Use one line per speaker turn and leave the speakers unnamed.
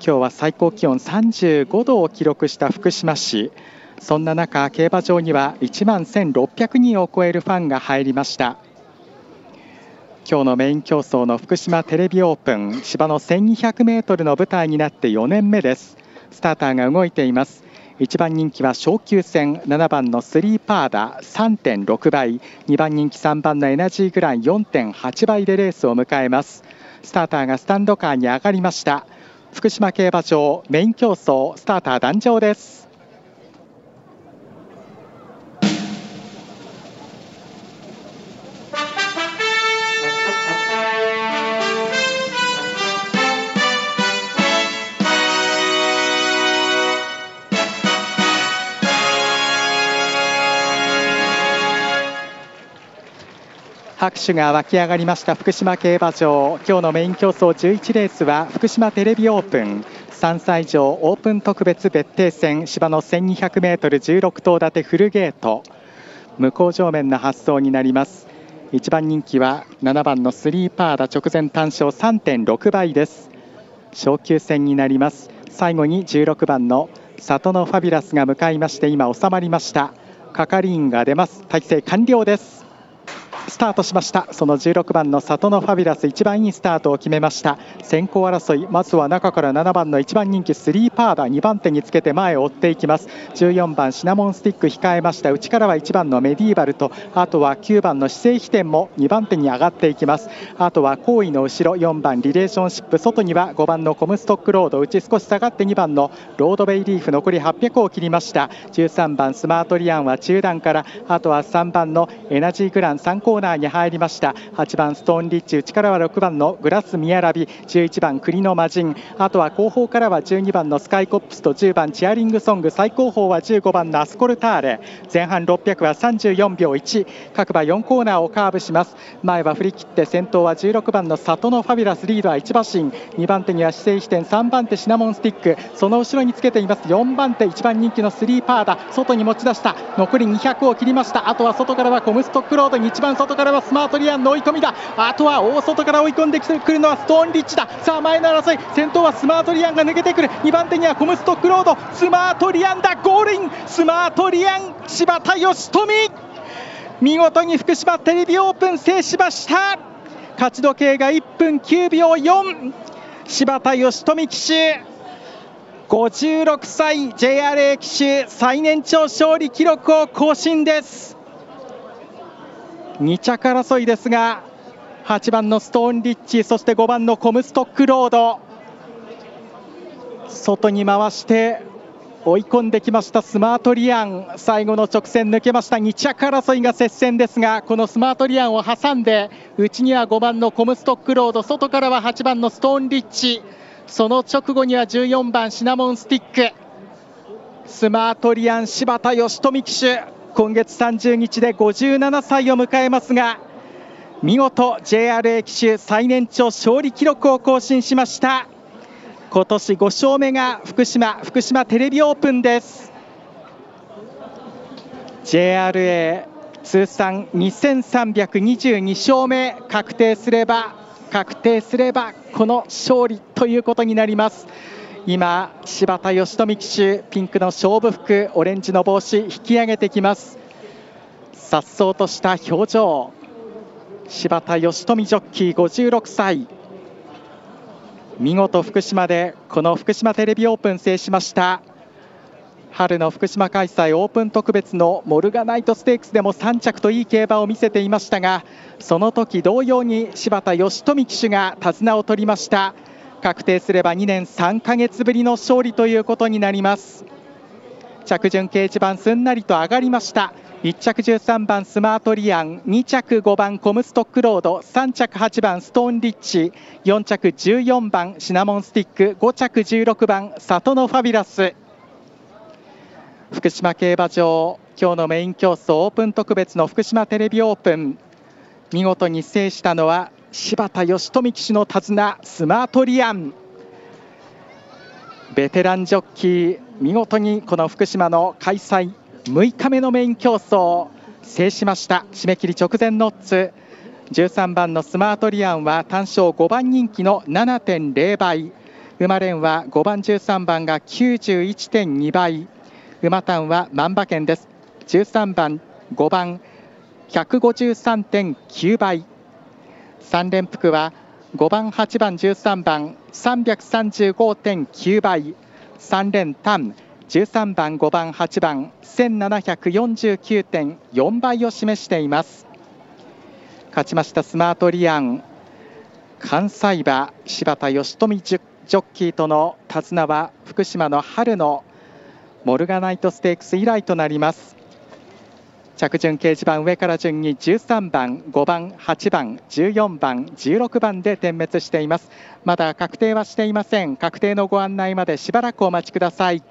今日は最高気温35度を記録した福島市。そんな中競馬場には1万1600人を超えるファンが入りました。今日のメイン競争の福島テレビオープン芝の 1200m の舞台になって4年目です。スターターが動いています。1番人気は昇級戦7番のスリーパーダ3.6倍。2番人気3番のエナジーグラン4.8倍でレースを迎えます。スターターがスタンドカーに上がりました。福島競馬場メイン競争スターター壇上です。拍手が沸き上がりました。福島競馬場。今日のメイン競争11レースは福島テレビオープン。3歳以上オープン特別別定戦芝の 1200m16 頭立てフルゲート。向こう上面の発送になります。1番人気は7番のスリーパーダ直前単勝3.6倍です。昇級戦になります。最後に16番の里のファビュラスが向かいまして今収まりました。係員が出ます。体制完了です。スタートしました。その16番の里のファビュラス一番いいスタートを決めました。先行争いまずは中から7番の1番人気スリーパーダ2番手につけて前を追っていきます。14番シナモンスティック控えました。内からは1番のメディーバルとあとは9番の姿勢飛天も2番手に上がっていきます。あとは後位の後ろ4番リレーションシップ外には5番のコムストックロード。内少し下がって2番のロードベイリーフ残り800を切りました。13番スマートリアンは中段からあとは3番のエナジーグラン3コーーナーに入りました。8番ストーンリッチ内からは6番のグラスミヤラビ11番栗の魔人。あとは後方からは12番のスカイコップスと10番チアリングソング。最高峰は15番のアスコルターレ。前半600は34秒1各馬4コーナーをカーブします。前は振り切って先頭は16番の里のファビュラスリードは1馬身。2番手には姿勢飛天3番手シナモンスティック。その後ろにつけています。4番手1番人気のスリーパーダ外に持ち出した。残り200を切りました。あとは外からはコムストックロードに一番外からはスマートリアンの追い込みだ。あとは大外から追い込んでくるのはストーンリッチだ。さあ前の争い。先頭はスマートリアンが抜けてくる。2番手にはコムストックロード。スマートリアンだ。ゴールイン。スマートリアン柴田義富見事に福島テレビオープン制しました。勝ち時計が1分9秒4柴田義富騎手。56歳 JRA 騎手。最年長勝利記録を更新です。2着争いですが8番のストーンリッチそして5番のコムストックロード。外に回して追い込んできましたスマートリアン。最後の直線抜けました。2着争いが接戦ですがこのスマートリアンを挟んで内には5番のコムストックロード。外からは8番のストーンリッチ。その直後には14番シナモンスティック。スマートリアン柴田義富騎手。今月30日で57歳を迎えますが見事 JRA 騎手最年長勝利記録を更新しました。今年5勝目が福島福島テレビオープンです。JRA 通算2322勝目確定すれば確定すればこの勝利ということになります。今柴田義富騎手ピンクの勝負服オレンジの帽子引き上げてきます。颯爽とした表情。柴田義富ジョッキー56歳。見事福島でこの福島テレビオープン制しました。春の福島開催オープン特別のモルガナイトステークスでも3着といい競馬を見せていましたがその時同様に柴田義富騎手が手綱を取りました。確定すれば2年3か月ぶりの勝利ということになります。着順掲示板すんなりと上がりました。1着13番スマートリアン2着5番コムストックロード3着8番ストーンリッチ4着14番シナモンスティック5着16番里のファビラス。福島競馬場今日のメイン競争オープン特別の福島テレビオープン。見事に制したのは柴田義富騎手の手綱スマートリアン。ベテランジョッキー見事にこの福島の開催6日目のメイン競争制しました。締め切り直前ノッツ。13番のスマートリアンは単勝5番人気の7.0倍。馬連は5番13番が91.2倍。馬単は万馬券です。13番5番153.9倍。3連複は5番8番13番335.9倍。3連単。13番5番8番。1749.4倍を示しています。勝ちました。スマートリアン。関西馬。柴田義富ジョッキーとの手綱は福島の春のモルガナイトステークス以来となります。着順掲示板上から順に13番、5番、8番、14番、16番で点滅しています。まだ確定はしていません。確定のご案内までしばらくお待ちください。